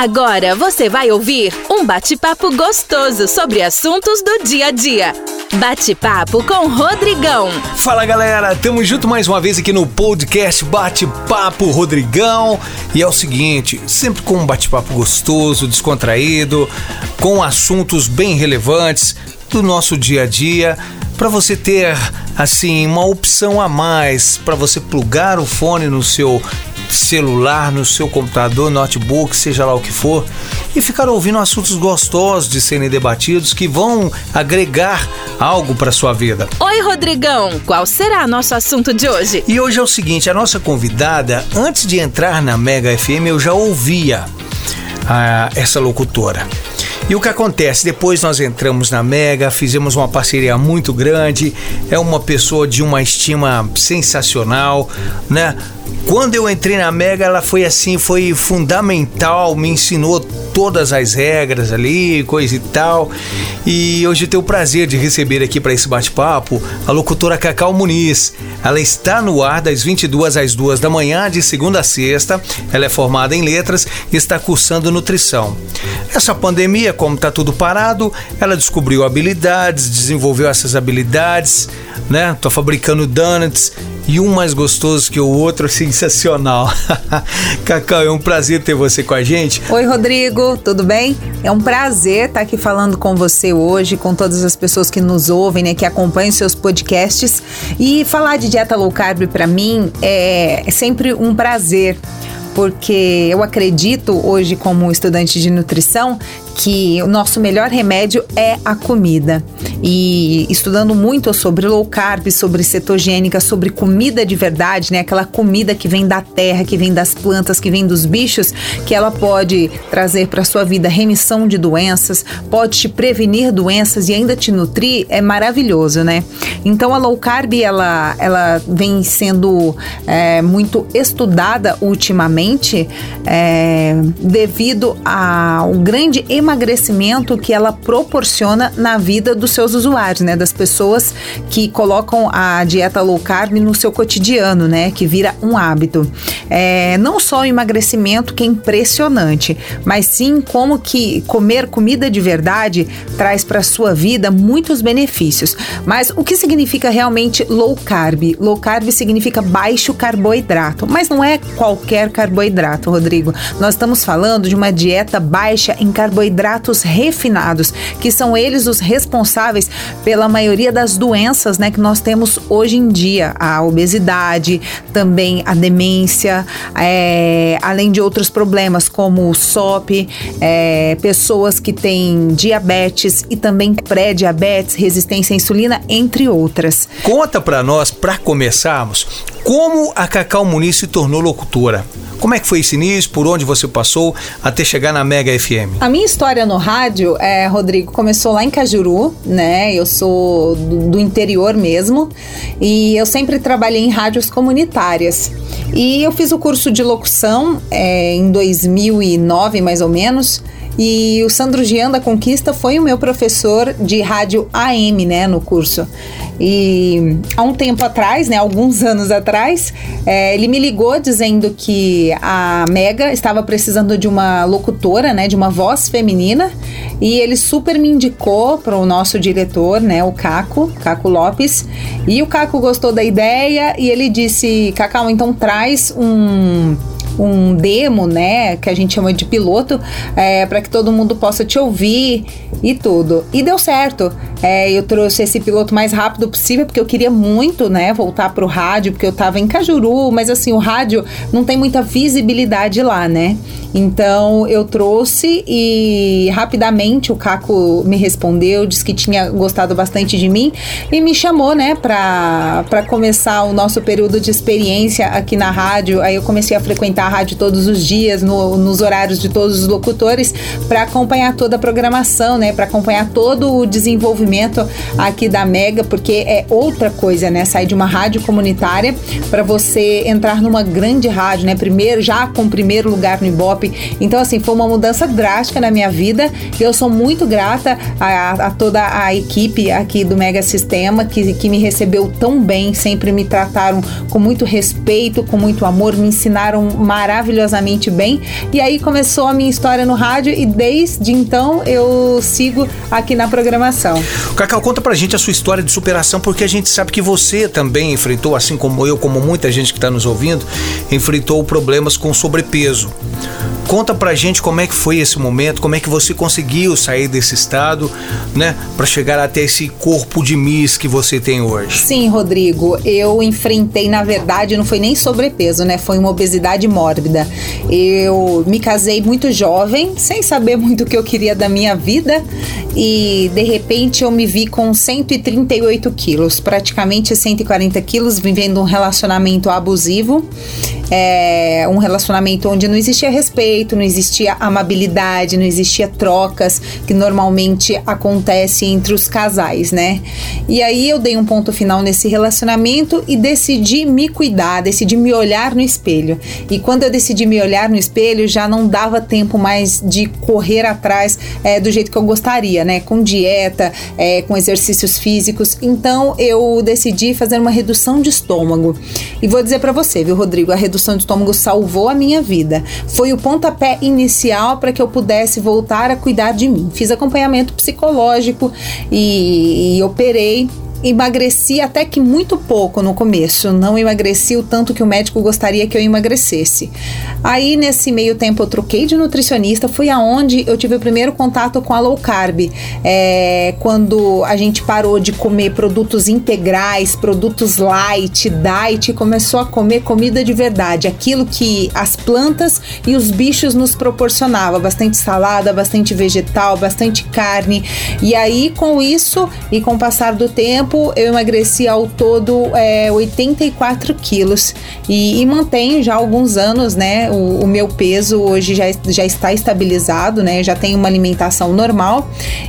Agora você vai ouvir um bate-papo gostoso sobre assuntos do dia a dia. Bate-papo com Rodrigão. Fala galera, tamo junto mais uma vez aqui no podcast Bate-Papo Rodrigão. E é o seguinte, sempre com um bate-papo gostoso, descontraído, com assuntos bem relevantes do nosso dia a dia, para você ter assim uma opção a mais para você plugar o fone no seu celular, no seu computador, notebook, seja lá o que for, e ficar ouvindo assuntos gostosos de serem debatidos que vão agregar algo para sua vida. Oi, Rodrigão, qual será nosso assunto de hoje? E hoje é o seguinte, a nossa convidada, antes de entrar na Mega FM, eu já ouvia ah, essa locutora. E o que acontece? Depois nós entramos na Mega, fizemos uma parceria muito grande. É uma pessoa de uma estima sensacional, né? Quando eu entrei na Mega, ela foi assim, foi fundamental, me ensinou todas as regras ali, coisa e tal. E hoje eu tenho o prazer de receber aqui para esse bate-papo a locutora Cacau Muniz. Ela está no ar das 22 às 2 da manhã, de segunda a sexta. Ela é formada em letras e está cursando nutrição. Essa pandemia, como está tudo parado, ela descobriu habilidades, desenvolveu essas habilidades, né? Tô fabricando donuts e um mais gostoso que o outro, sensacional. Cacau, é um prazer ter você com a gente. Oi, Rodrigo, tudo bem? É um prazer estar aqui falando com você hoje, com todas as pessoas que nos ouvem, né, que acompanham seus podcasts. E falar de dieta low carb para mim é sempre um prazer porque eu acredito hoje, como estudante de nutrição, que o nosso melhor remédio é a comida. E estudando muito sobre low carb, sobre cetogênica, sobre comida de verdade, né? Aquela comida que vem da terra, que vem das plantas, que vem dos bichos, que ela pode trazer para sua vida remissão de doenças, pode te prevenir doenças e ainda te nutrir, é maravilhoso, né? Então a low carb ela, ela vem sendo é, muito estudada ultimamente é, devido ao grande emagrecimento que ela proporciona na vida dos seus usuários, né? Das pessoas que colocam a dieta low carb no seu cotidiano, né? Que vira um hábito. É, não só o emagrecimento que é impressionante, mas sim como que comer comida de verdade traz para sua vida muitos benefícios. Mas o que significa realmente low carb? Low carb significa baixo carboidrato, mas não é qualquer carboidrato, Rodrigo. Nós estamos falando de uma dieta baixa em carboidrato carboidratos refinados, que são eles os responsáveis pela maioria das doenças né, que nós temos hoje em dia. A obesidade, também a demência, é, além de outros problemas como o SOP, é, pessoas que têm diabetes e também pré-diabetes, resistência à insulina, entre outras. Conta para nós, para começarmos, como a Cacau Muniz se tornou locutora. Como é que foi esse início? Por onde você passou até chegar na Mega FM? A minha história no rádio, é, Rodrigo, começou lá em Cajuru, né? Eu sou do, do interior mesmo e eu sempre trabalhei em rádios comunitárias. E eu fiz o curso de locução é, em 2009, mais ou menos. E o Sandro Gian da Conquista foi o meu professor de rádio AM, né, no curso. E há um tempo atrás, né, alguns anos atrás, é, ele me ligou dizendo que a Mega estava precisando de uma locutora, né, de uma voz feminina, e ele super me indicou para o nosso diretor, né, o Caco, Caco Lopes, e o Caco gostou da ideia e ele disse, Cacau, então traz um um demo, né, que a gente chama de piloto, é, para que todo mundo possa te ouvir e tudo. E deu certo. É, eu trouxe esse piloto mais rápido possível, porque eu queria muito, né, voltar pro rádio, porque eu tava em Cajuru, mas assim, o rádio não tem muita visibilidade lá, né? Então eu trouxe e rapidamente o Caco me respondeu, disse que tinha gostado bastante de mim e me chamou, né, para começar o nosso período de experiência aqui na rádio. Aí eu comecei a frequentar a rádio todos os dias, no, nos horários de todos os locutores, para acompanhar toda a programação, né, para acompanhar todo o desenvolvimento aqui da Mega, porque é outra coisa, né, sair de uma rádio comunitária para você entrar numa grande rádio, né, primeiro já com primeiro lugar no Ibope. Então, assim, foi uma mudança drástica na minha vida e eu sou muito grata a, a toda a equipe aqui do Mega Sistema que, que me recebeu tão bem, sempre me trataram com muito respeito, com muito amor, me ensinaram maravilhosamente bem. E aí começou a minha história no rádio e desde então eu sigo aqui na programação. Cacau, conta pra gente a sua história de superação, porque a gente sabe que você também enfrentou, assim como eu, como muita gente que está nos ouvindo, enfrentou problemas com sobrepeso. Conta pra gente como é que foi esse momento, como é que você conseguiu sair desse estado, né, para chegar até esse corpo de Miss que você tem hoje. Sim, Rodrigo, eu enfrentei, na verdade, não foi nem sobrepeso, né? Foi uma obesidade mórbida. Eu me casei muito jovem, sem saber muito o que eu queria da minha vida, e de repente eu me vi com 138 quilos, praticamente 140 quilos, vivendo um relacionamento abusivo é, um relacionamento onde não existia respeito, não existia amabilidade, não existia trocas que normalmente acontece entre os casais, né? E aí eu dei um ponto final nesse relacionamento e decidi me cuidar, decidi me olhar no espelho. E quando eu decidi me olhar no espelho, já não dava tempo mais de correr atrás é, do jeito que eu gostaria, né? Com dieta, é, com exercícios físicos. Então eu decidi fazer uma redução de estômago. E vou dizer para você, viu, Rodrigo, a redução redução de estômago salvou a minha vida. Foi o pontapé inicial para que eu pudesse voltar a cuidar de mim. Fiz acompanhamento psicológico e, e operei emagreci até que muito pouco no começo, não emagreci o tanto que o médico gostaria que eu emagrecesse. Aí nesse meio tempo eu troquei de nutricionista, foi aonde eu tive o primeiro contato com a low carb, é, quando a gente parou de comer produtos integrais, produtos light, diet, começou a comer comida de verdade, aquilo que as plantas e os bichos nos proporcionavam, bastante salada, bastante vegetal, bastante carne. E aí com isso e com o passar do tempo tempo eu emagreci ao todo é, 84 quilos e, e, mantenho já alguns anos, né? O, o, meu peso hoje já, já está estabilizado, né? Já tenho uma alimentação normal.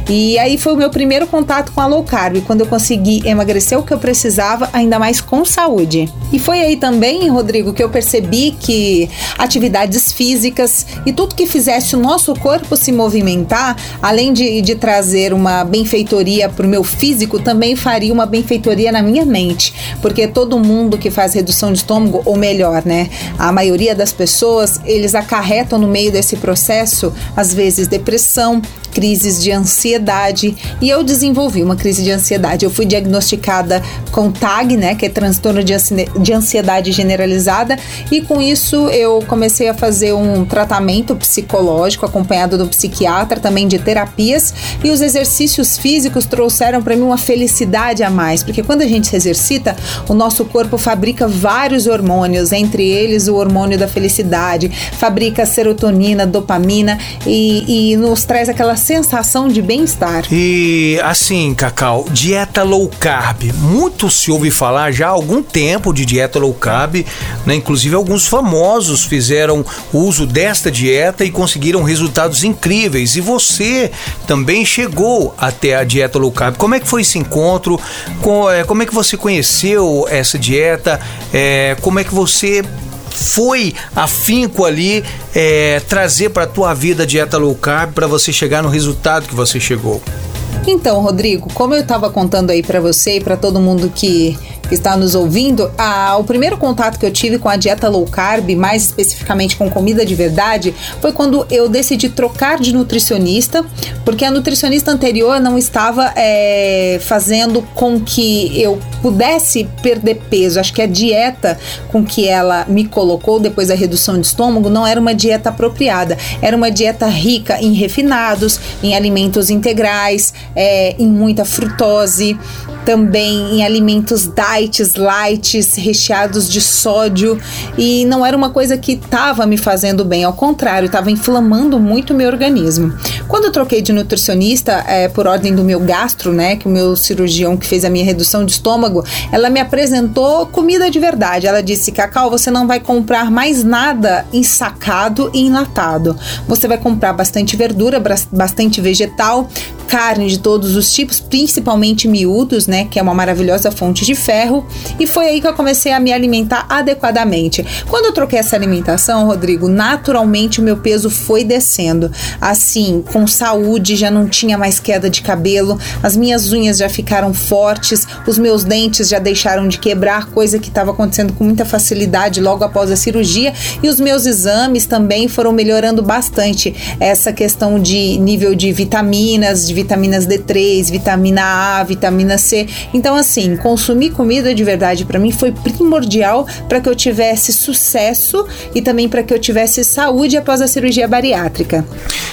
E aí foi o meu primeiro contato com a low carb, quando eu consegui emagrecer o que eu precisava, ainda mais com saúde. E foi aí também, Rodrigo, que eu percebi que atividades físicas e tudo que fizesse o nosso corpo se movimentar, além de, de trazer uma benfeitoria para o meu físico, também faria uma benfeitoria na minha mente, porque todo mundo que faz redução de estômago, ou melhor, né, a maioria das pessoas, eles acarretam no meio desse processo, às vezes, depressão, crises de ansiedade. E eu desenvolvi uma crise de ansiedade. Eu fui diagnosticada com TAG, né, que é transtorno de ansiedade generalizada, e com isso eu comecei a fazer um tratamento psicológico acompanhado do psiquiatra, também de terapias, e os exercícios físicos trouxeram para mim uma felicidade a mais, porque quando a gente se exercita, o nosso corpo fabrica vários hormônios, entre eles o hormônio da felicidade, fabrica serotonina, dopamina e, e nos traz aquela sensação de bem-estar. E assim, Cacau, dieta low carb. Muito se ouve falar já há algum tempo de dieta low carb, né? Inclusive alguns famosos fizeram uso desta dieta e conseguiram resultados incríveis. E você também chegou até a dieta low carb. Como é que foi esse encontro? É, como é que você conheceu essa dieta? É, como é que você foi afinco ali é, trazer para a tua vida a dieta low carb para você chegar no resultado que você chegou? Então, Rodrigo, como eu estava contando aí para você e para todo mundo que que está nos ouvindo, a, o primeiro contato que eu tive com a dieta low carb, mais especificamente com comida de verdade, foi quando eu decidi trocar de nutricionista, porque a nutricionista anterior não estava é, fazendo com que eu pudesse perder peso. Acho que a dieta com que ela me colocou depois da redução de estômago não era uma dieta apropriada, era uma dieta rica em refinados, em alimentos integrais, é, em muita frutose, também em alimentos diets, lights, recheados de sódio e não era uma coisa que estava me fazendo bem, ao contrário, estava inflamando muito o meu organismo. Quando eu troquei de nutricionista, é, por ordem do meu gastro, né, que o meu cirurgião que fez a minha redução de estômago, ela me apresentou comida de verdade. Ela disse: Cacau, você não vai comprar mais nada ensacado e enlatado. Você vai comprar bastante verdura, bastante vegetal, carne de todos os tipos, principalmente miúdos, né, que é uma maravilhosa fonte de ferro, e foi aí que eu comecei a me alimentar adequadamente. Quando eu troquei essa alimentação, Rodrigo, naturalmente o meu peso foi descendo. Assim, com saúde, já não tinha mais queda de cabelo, as minhas unhas já ficaram fortes, os meus dentes já deixaram de quebrar, coisa que estava acontecendo com muita facilidade logo após a cirurgia, e os meus exames também foram melhorando bastante. Essa questão de nível de vitaminas, de vitaminas D3, vitamina A, vitamina C. Então, assim, consumir comida de verdade para mim foi primordial para que eu tivesse sucesso e também para que eu tivesse saúde após a cirurgia bariátrica.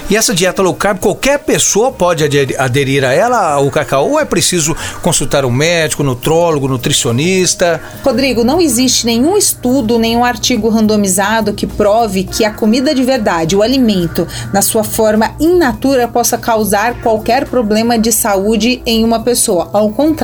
E essa dieta low carb, qualquer pessoa pode aderir a ela, o cacau, ou é preciso consultar um médico, nutrólogo, nutricionista? Rodrigo, não existe nenhum estudo, nenhum artigo randomizado que prove que a comida de verdade, o alimento, na sua forma in natura, possa causar qualquer problema de saúde em uma pessoa. Ao contrário,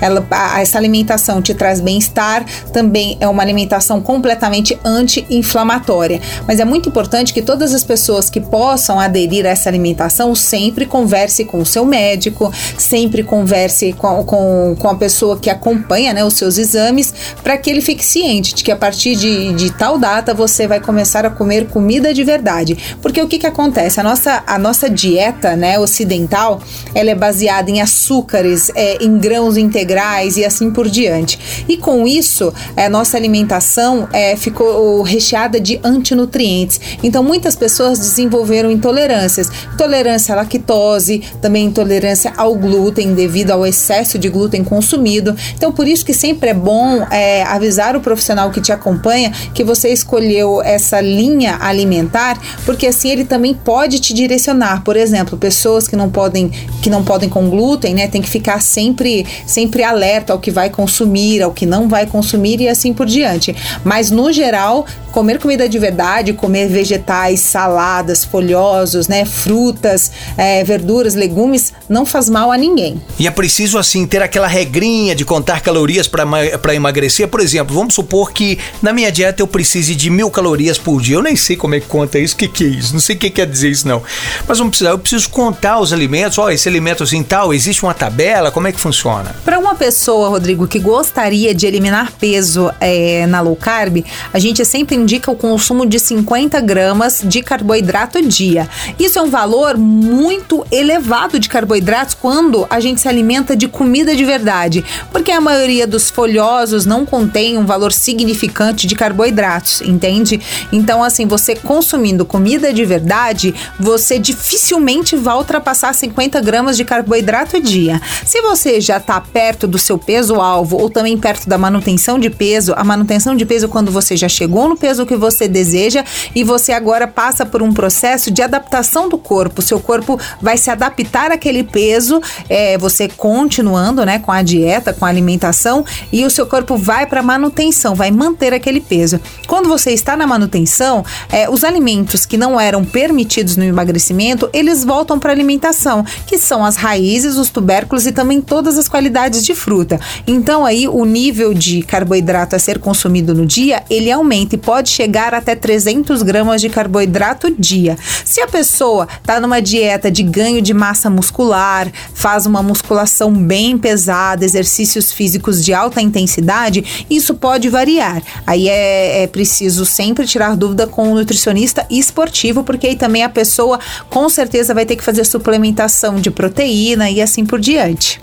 ela, a, essa alimentação te traz bem-estar, também é uma alimentação completamente anti-inflamatória. Mas é muito importante que todas as pessoas que possam aderir a essa alimentação sempre converse com o seu médico, sempre converse com, com, com a pessoa que acompanha né, os seus exames, para que ele fique ciente de que a partir de, de tal data você vai começar a comer comida de verdade. Porque o que, que acontece? A nossa, a nossa dieta né, ocidental ela é baseada em açúcares, é, em grãos integrais e assim por diante. E com isso, a nossa alimentação é, ficou recheada de antinutrientes. Então, muitas pessoas desenvolveram intolerâncias. Intolerância à lactose, também intolerância ao glúten devido ao excesso de glúten consumido. Então, por isso que sempre é bom é, avisar o profissional que te acompanha que você escolheu essa linha alimentar, porque assim ele também pode te direcionar. Por exemplo, pessoas que não podem que não podem com glúten, né, tem que ficar sempre sempre alerta ao que vai consumir, ao que não vai consumir e assim por diante. Mas no geral, comer comida de verdade, comer vegetais, saladas, folhosos, né, frutas, é, verduras, legumes, não faz mal a ninguém. E é preciso assim ter aquela regrinha de contar calorias para emagrecer. Por exemplo, vamos supor que na minha dieta eu precise de mil calorias por dia. Eu nem sei como é que conta isso, o que, que é isso, não sei o que quer dizer isso não. Mas vamos precisar, eu preciso contar os alimentos. Ó, oh, esse alimento assim tal, existe uma tabela, como é que funciona? Para uma pessoa, Rodrigo, que gostaria de eliminar peso é, na low carb, a gente sempre indica o consumo de 50 gramas de carboidrato dia. Isso é um valor muito elevado de carboidratos quando a gente se alimenta de comida de verdade, porque a maioria dos folhosos não contém um valor significante de carboidratos, entende? Então, assim, você consumindo comida de verdade, você dificilmente vai ultrapassar 50 gramas de carboidrato dia. Se você já está perto do seu peso-alvo ou também perto da manutenção de peso, a manutenção de peso quando você já chegou no peso que você deseja e você agora passa por um processo de adaptação do corpo. Seu corpo vai se adaptar àquele peso, é, você continuando, né, com a dieta, com a alimentação e o seu corpo vai para manutenção, vai manter aquele peso. Quando você está na manutenção, é, os alimentos que não eram permitidos no emagrecimento, eles voltam para alimentação, que são as raízes, os tubérculos e também todas as qualidades de fruta. Então aí o nível de carboidrato a ser consumido no dia, ele aumenta e pode chegar até 300 gramas de carboidrato dia. Se a pessoa está numa dieta de ganho de massa muscular, faz uma musculação bem pesada, exercícios físicos de alta intensidade, isso pode variar. Aí é, é preciso sempre tirar dúvida com o nutricionista esportivo, porque aí também a pessoa com certeza vai ter que fazer suplementação de proteína e assim por diante.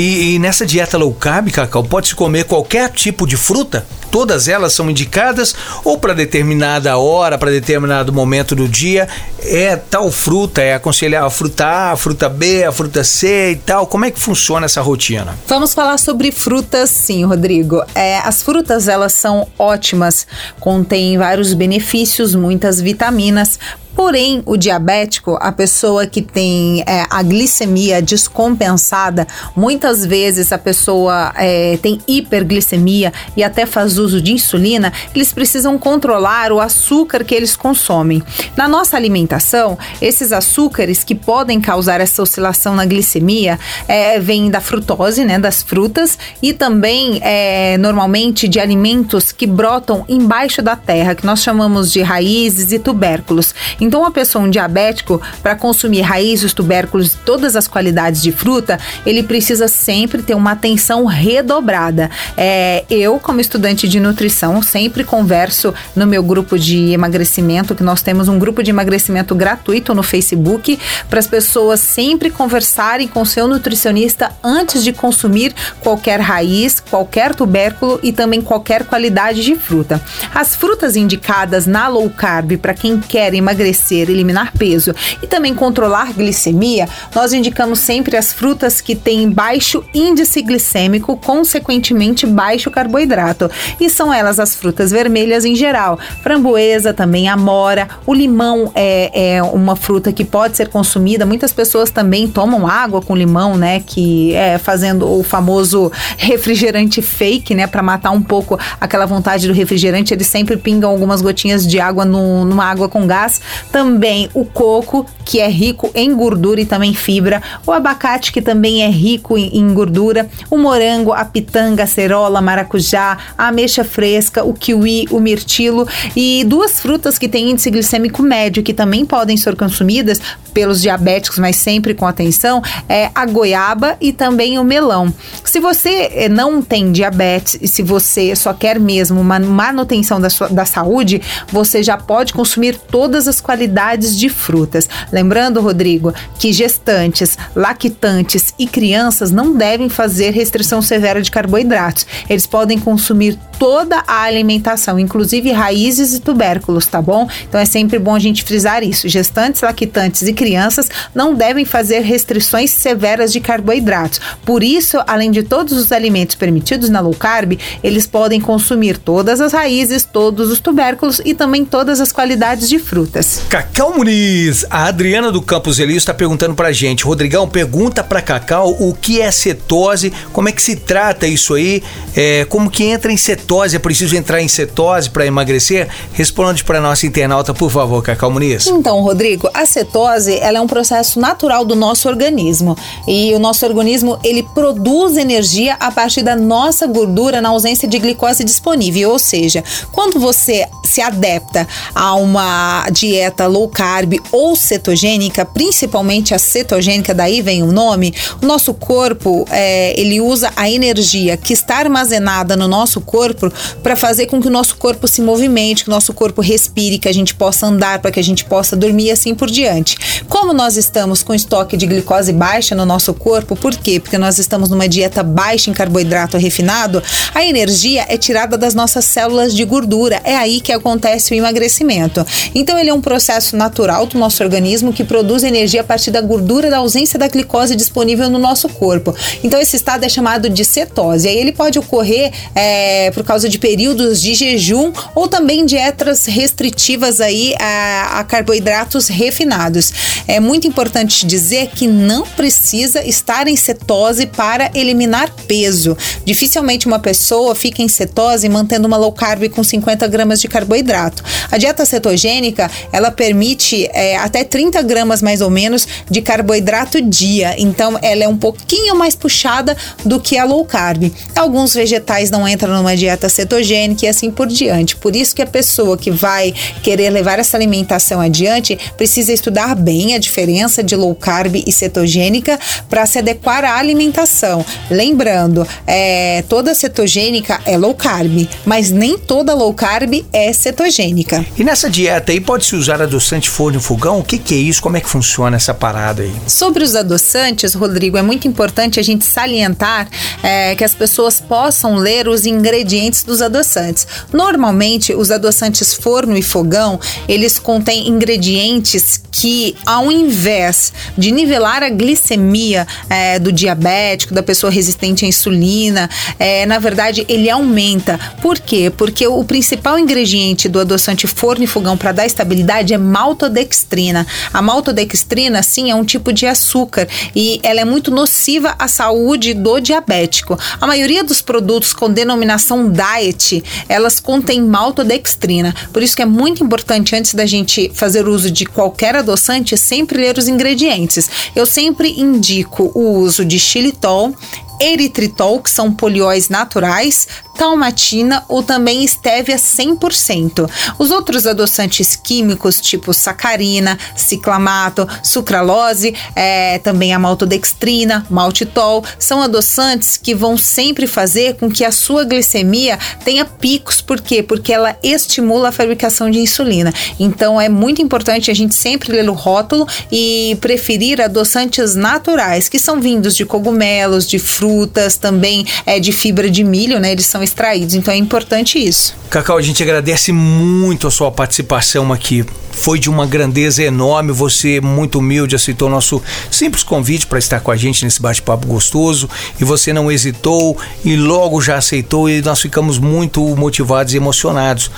E, e nessa dieta low carb, Cacau, pode-se comer qualquer tipo de fruta? Todas elas são indicadas ou para determinada hora, para determinado momento do dia, é tal fruta, é aconselhar a fruta A, a fruta B, a fruta C e tal. Como é que funciona essa rotina? Vamos falar sobre frutas, sim, Rodrigo. É, as frutas elas são ótimas, contêm vários benefícios, muitas vitaminas, Porém, o diabético, a pessoa que tem é, a glicemia descompensada, muitas vezes a pessoa é, tem hiperglicemia e até faz uso de insulina, eles precisam controlar o açúcar que eles consomem. Na nossa alimentação, esses açúcares que podem causar essa oscilação na glicemia é, vêm da frutose, né, das frutas, e também é, normalmente de alimentos que brotam embaixo da terra, que nós chamamos de raízes e tubérculos. Então, uma pessoa, um diabético, para consumir raízes, tubérculos, todas as qualidades de fruta, ele precisa sempre ter uma atenção redobrada. É, eu, como estudante de nutrição, sempre converso no meu grupo de emagrecimento, que nós temos um grupo de emagrecimento gratuito no Facebook, para as pessoas sempre conversarem com seu nutricionista antes de consumir qualquer raiz, qualquer tubérculo e também qualquer qualidade de fruta. As frutas indicadas na low carb para quem quer emagrecer, eliminar peso e também controlar glicemia, nós indicamos sempre as frutas que têm baixo índice glicêmico, consequentemente baixo carboidrato. E são elas as frutas vermelhas em geral, framboesa, também amora, o limão é, é uma fruta que pode ser consumida. Muitas pessoas também tomam água com limão, né? Que é fazendo o famoso refrigerante fake, né? Para matar um pouco aquela vontade do refrigerante, eles sempre pingam algumas gotinhas de água no, numa água com gás. Também o coco, que é rico em gordura e também fibra. O abacate, que também é rico em, gordura. O morango, a pitanga, a cerola, maracujá, a ameixa fresca, o kiwi, o mirtilo. E duas frutas que têm índice glicêmico médio, que também podem ser consumidas pelos diabéticos, mas sempre com atenção, é a goiaba e também o melão. Se você eh, não tem diabetes e se você só quer mesmo uma manutenção da, sua, da saúde, você já pode consumir todas as qualidades de frutas. Lembrando, Rodrigo, que gestantes, lactantes e crianças não devem fazer restrição severa de carboidratos. Eles podem consumir toda a alimentação, inclusive raízes e tubérculos, tá bom? Então é sempre bom a gente frisar isso. Gestantes, lactantes e crianças não devem fazer restrições severas de carboidratos. Por isso, além de todos os alimentos permitidos na low carb, eles podem consumir todas as raízes, todos os tubérculos e também todas as qualidades de frutas. Cacau Muniz, a Adriana do Campos Elísio está perguntando pra gente. Rodrigão, pergunta pra Cacau o que é cetose, como é que se trata isso aí, é, como que entra em cetose, é preciso entrar em cetose para emagrecer? Responde para nossa internauta, por favor, Cacau Muniz. Então, Rodrigo, a cetose ela é um processo natural do nosso organismo e o nosso organismo ele produz energia a partir da nossa gordura na ausência de glicose disponível, ou seja, quando você se adapta a uma dieta low carb ou cetogênica, principalmente a cetogênica, daí vem o nome, o nosso corpo é, ele usa a energia que está armazenada no nosso corpo para fazer com que o nosso corpo se movimente, que o nosso corpo respire, que a gente possa andar, para que a gente possa dormir e assim por diante. Como nós estamos com estoque de glicose baixa no nosso corpo, por quê? Porque nós estamos numa dieta baixa em carboidrato refinado, a energia é tirada das nossas células de gordura. É aí que acontece o emagrecimento. Então ele é um processo natural do nosso organismo que produz energia a partir da gordura da ausência da glicose disponível no nosso corpo. Então esse estado é chamado de cetose. Aí ele pode ocorrer é, por causa de períodos de jejum ou também dietas restritivas aí a, a carboidratos refinados. É muito importante dizer que não precisa estar em cetose para eliminar peso. Dificilmente uma pessoa fica em cetose mantendo uma low carb com 50 gramas de carboidrato. A dieta cetogênica ela permite é, até 30 gramas mais ou menos de carboidrato dia, então ela é um pouquinho mais puxada do que a low carb. Alguns vegetais não entram numa dieta cetogênica e assim por diante. Por isso que a pessoa que vai querer levar essa alimentação adiante precisa estudar bem a diferença de low carb e cetogênica para se adequar à alimentação. Lembrando, é, toda cetogênica é low carb, mas nem toda low carb é cetogênica. E nessa dieta aí pode-se usar adoçante forno e fogão? O que, que é isso? Como é que funciona essa parada aí? Sobre os adoçantes, Rodrigo, é muito importante a gente salientar é, que as pessoas possam ler os ingredientes dos adoçantes. Normalmente, os adoçantes forno e fogão, eles contêm ingredientes que, ao invés de nivelar a glicemia é, do diabético, da pessoa resistente à insulina, é, na verdade, ele aumenta. Por quê? Porque o principal ingrediente do adoçante forno e fogão para dar estabilidade é maltodextrina. A maltodextrina, sim, é um tipo de açúcar e ela é muito nociva à saúde do diabético. A maioria dos produtos com denominação diet, elas contêm maltodextrina. Por isso que é muito importante, antes da gente fazer uso de qualquer adoçante, sempre ler os ingredientes. Eu sempre indico o uso de xilitol, eritritol, que são polióis naturais, talmatina ou também estévia 100%. Os outros adoçantes químicos, tipo sacarina, ciclamato, sucralose, é, também a maltodextrina, maltitol, são adoçantes que vão sempre fazer com que a sua glicemia tenha picos. Por quê? Porque ela estimula a fabricação de insulina. Então é muito importante a gente sempre ler o rótulo e preferir adoçantes naturais, que são vindos de cogumelos, de frutas, também é de fibra de milho, né? Eles são extraídos. Então é importante isso. Cacau, a gente agradece muito a sua participação aqui. Foi de uma grandeza enorme. Você, muito humilde, aceitou nosso simples convite para estar com a gente nesse bate-papo gostoso. E você não hesitou e logo já aceitou. E nós ficamos muito motivados e emocionados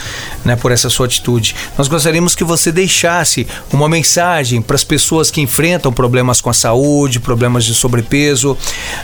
né, por essa sua atitude. Nós gostaríamos que você deixasse uma mensagem para as pessoas que enfrentam problemas com a saúde, problemas de sobrepeso.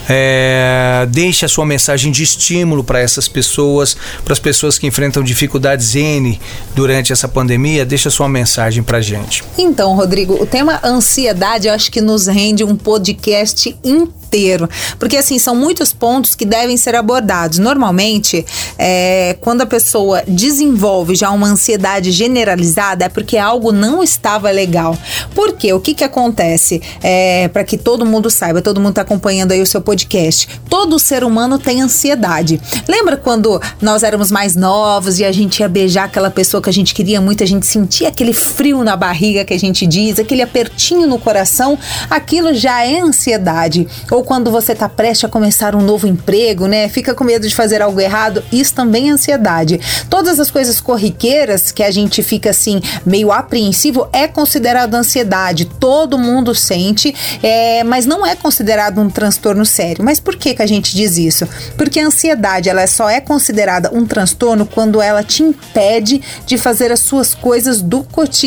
É, deixe a sua mensagem de estímulo para essas pessoas, para as pessoas que enfrentam dificuldades N durante essa pandemia. Deixa a sua mensagem para gente. Então, Rodrigo, o tema ansiedade eu acho que nos rende um podcast inteiro inteiro. Porque, assim, são muitos pontos que devem ser abordados. Normalmente, é, quando a pessoa desenvolve já uma ansiedade generalizada, é porque algo não estava legal. Por quê? O que que acontece? É, Para que todo mundo saiba, todo mundo está acompanhando aí o seu podcast. Todo ser humano tem ansiedade. Lembra quando nós éramos mais novos e a gente ia beijar aquela pessoa que a gente queria muito, a gente sentia aquele frio na barriga que a gente diz, aquele apertinho no coração? Aquilo já é ansiedade ou quando você está prestes a começar um novo emprego, né? Fica com medo de fazer algo errado, isso também é ansiedade. Todas as coisas corriqueiras que a gente fica assim meio apreensivo é considerado ansiedade. Todo mundo sente, é, mas não é considerado um transtorno sério. Mas por que que a gente diz isso? Porque a ansiedade ela só é considerada um transtorno quando ela te impede de fazer as suas coisas do cotidiano.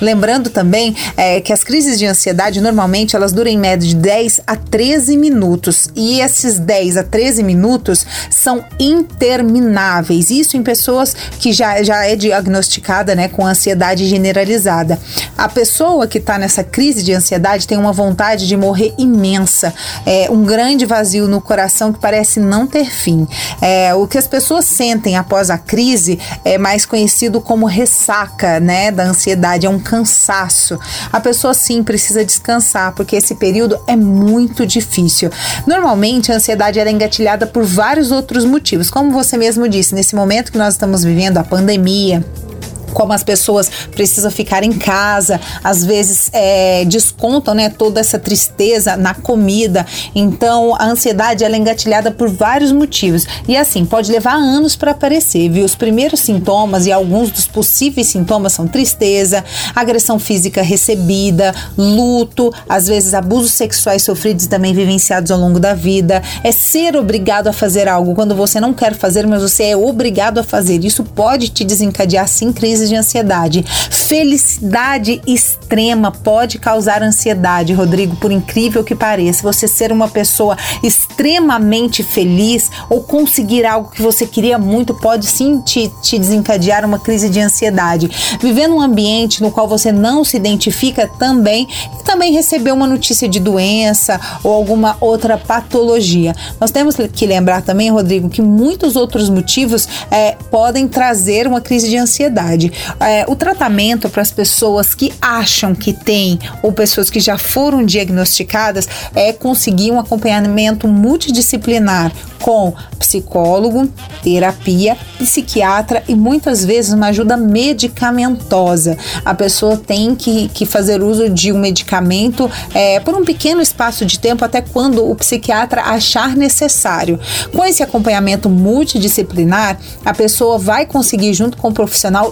Lembrando também é, que as crises de ansiedade normalmente elas duram em média de 10 a 13 minutos e esses 10 a 13 minutos são intermináveis. Isso em pessoas que já, já é diagnosticada né, com ansiedade generalizada. A pessoa que está nessa crise de ansiedade tem uma vontade de morrer imensa, é, um grande vazio no coração que parece não ter fim. É, o que as pessoas sentem após a crise é mais conhecido como ressaca né, da ansiedade, é um cansaço. A pessoa sim precisa descansar, porque esse período é muito difícil. Normalmente, a ansiedade é engatilhada por vários outros motivos, como você mesmo disse, nesse momento que nós estamos vivendo, a pandemia, como as pessoas precisam ficar em casa, às vezes é, descontam né, toda essa tristeza na comida. Então, a ansiedade ela é engatilhada por vários motivos. E assim, pode levar anos para aparecer, viu? Os primeiros sintomas e alguns dos possíveis sintomas são tristeza, agressão física recebida, luto, às vezes abusos sexuais sofridos e também vivenciados ao longo da vida. É ser obrigado a fazer algo quando você não quer fazer, mas você é obrigado a fazer. Isso pode te desencadear sim crise crises de ansiedade. Felicidade extrema pode causar ansiedade, Rodrigo, por incrível que pareça. Você ser uma pessoa extremamente feliz ou conseguir algo que você queria muito pode sim te, te desencadear uma crise de ansiedade. Viver num ambiente no qual você não se identifica também e também receber uma notícia de doença ou alguma outra patologia. Nós temos que lembrar também, Rodrigo, que muitos outros motivos é, podem trazer uma crise de ansiedade é, o tratamento para as pessoas que acham que tem ou pessoas que já foram diagnosticadas é conseguir um acompanhamento multidisciplinar com psicólogo, terapia, psiquiatra e muitas vezes uma ajuda medicamentosa. A pessoa tem que, que fazer uso de um medicamento é, por um pequeno espaço de tempo até quando o psiquiatra achar necessário. Com esse acompanhamento multidisciplinar, a pessoa vai conseguir, junto com o profissional,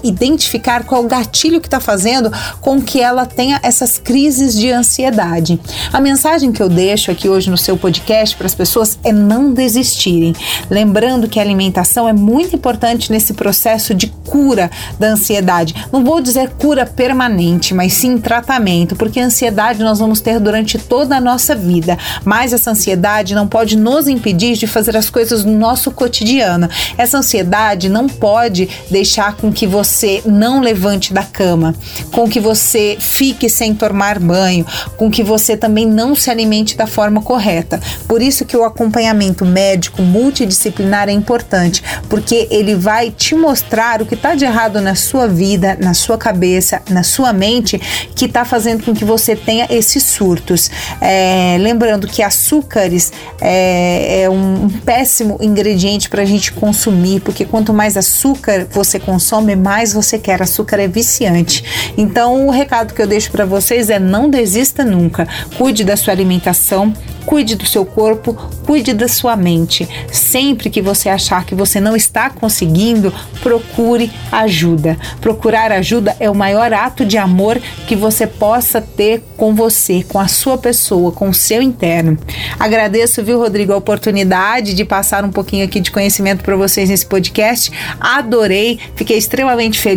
qual o gatilho que está fazendo com que ela tenha essas crises de ansiedade. A mensagem que eu deixo aqui hoje no seu podcast para as pessoas é não desistir existirem. Lembrando que a alimentação é muito importante nesse processo de cura da ansiedade. Não vou dizer cura permanente, mas sim tratamento, porque a ansiedade nós vamos ter durante toda a nossa vida, mas essa ansiedade não pode nos impedir de fazer as coisas no nosso cotidiano. Essa ansiedade não pode deixar com que você não levante da cama, com que você fique sem tomar banho, com que você também não se alimente da forma correta. Por isso que o acompanhamento médico multidisciplinar é importante, porque ele vai te mostrar o que está de errado na sua vida, na sua cabeça, na sua mente, que está fazendo com que você tenha esses surtos. É, lembrando que açúcares é, é um, um péssimo ingrediente para a gente consumir, porque quanto mais açúcar você consome, mais você quer. Açúcar é viciante. Então, o recado que eu deixo para vocês é não desista nunca. Cuide da sua alimentação, cuide do seu corpo, cuide da sua mente. Sempre que você achar que você não está conseguindo, procure ajuda. Procurar ajuda é o maior ato de amor que você possa ter com você, com a sua pessoa, com o seu interno. Agradeço, viu, Rodrigo, a oportunidade de passar um pouquinho aqui de conhecimento para vocês nesse podcast. Adorei, fiquei extremamente feliz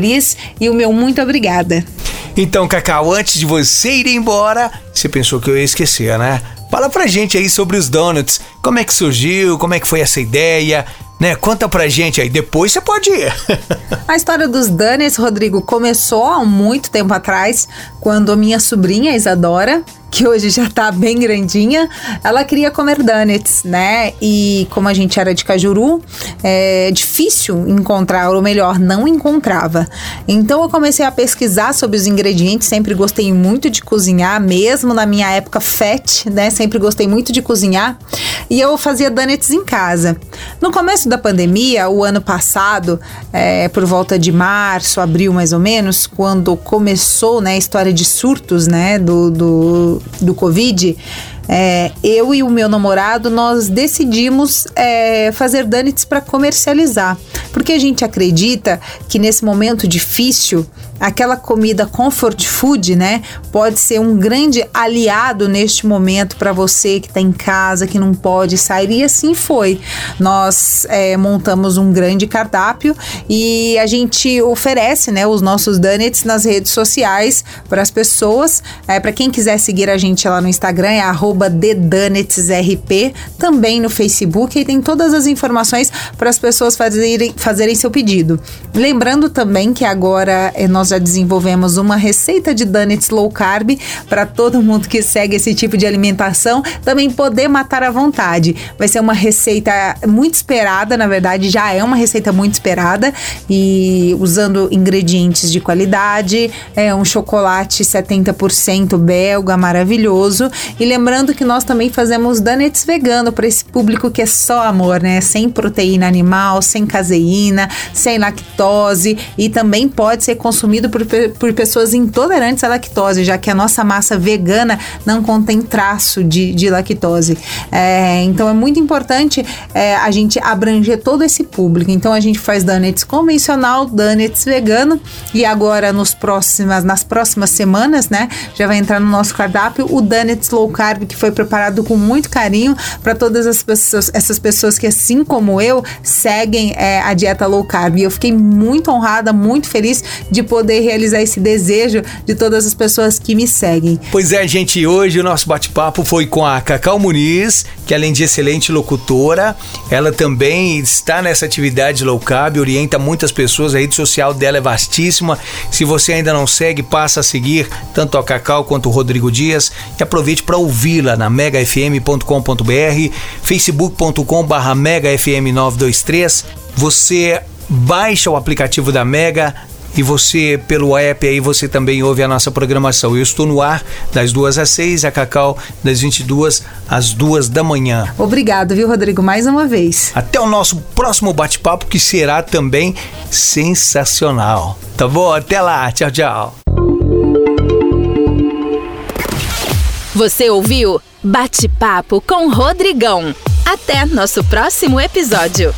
e o meu muito obrigada. Então, Cacau, antes de você ir embora, você pensou que eu ia esquecer, né? Fala pra gente aí sobre os donuts. Como é que surgiu? Como é que foi essa ideia? Né? Conta pra gente aí, depois você pode ir. a história dos donuts, Rodrigo, começou há muito tempo atrás, quando a minha sobrinha Isadora que hoje já tá bem grandinha, ela queria comer donuts, né? E como a gente era de Cajuru, é difícil encontrar, ou melhor, não encontrava. Então eu comecei a pesquisar sobre os ingredientes, sempre gostei muito de cozinhar, mesmo na minha época fat, né? Sempre gostei muito de cozinhar. E eu fazia donuts em casa. No começo da pandemia, o ano passado, é, por volta de março, abril mais ou menos, quando começou né, a história de surtos né, do, do, do Covid, é, eu e o meu namorado nós decidimos é, fazer donuts para comercializar, porque a gente acredita que nesse momento difícil aquela comida comfort food, né, pode ser um grande aliado neste momento para você que está em casa, que não pode sair. E assim foi. Nós é, montamos um grande cardápio e a gente oferece, né, os nossos donuts nas redes sociais para as pessoas. É, para quem quiser seguir a gente lá no Instagram é @thedonutsrp, também no Facebook e tem todas as informações para as pessoas fazerem, fazerem seu pedido. Lembrando também que agora é, nós nós já desenvolvemos uma receita de donuts low carb para todo mundo que segue esse tipo de alimentação também poder matar à vontade. Vai ser uma receita muito esperada, na verdade, já é uma receita muito esperada e usando ingredientes de qualidade, é um chocolate 70% belga maravilhoso e lembrando que nós também fazemos donuts vegano para esse público que é só amor, né? Sem proteína animal, sem caseína, sem lactose e também pode ser consumido consumido por, por pessoas intolerantes à lactose, já que a nossa massa vegana não contém traço de, de lactose. É, então é muito importante é, a gente abranger todo esse público. Então a gente faz donuts convencional, donuts vegano e agora nos próximas, nas próximas semanas, né, já vai entrar no nosso cardápio o donuts low carb que foi preparado com muito carinho para todas as pessoas, essas pessoas que assim como eu seguem é, a dieta low carb. E eu fiquei muito honrada, muito feliz de poder poder realizar esse desejo de todas as pessoas que me seguem. Pois é, gente, hoje o nosso bate-papo foi com a Cacau Muniz, que além de excelente locutora, ela também está nessa atividade low carb, orienta muitas pessoas, a rede social dela é vastíssima. Se você ainda não segue, passa a seguir tanto a Cacau quanto o Rodrigo Dias e aproveite para ouvi-la na megafm.com.br, facebook.com/megafm923. Você baixa o aplicativo da Mega, e você, pelo app aí, você também ouve a nossa programação. Eu estou no ar das duas às seis, a Cacau das 22 às duas da manhã. Obrigado, viu, Rodrigo, mais uma vez. Até o nosso próximo bate-papo, que será também sensacional. Tá bom? Até lá. Tchau, tchau. Você ouviu Bate-Papo com Rodrigão. Até nosso próximo episódio.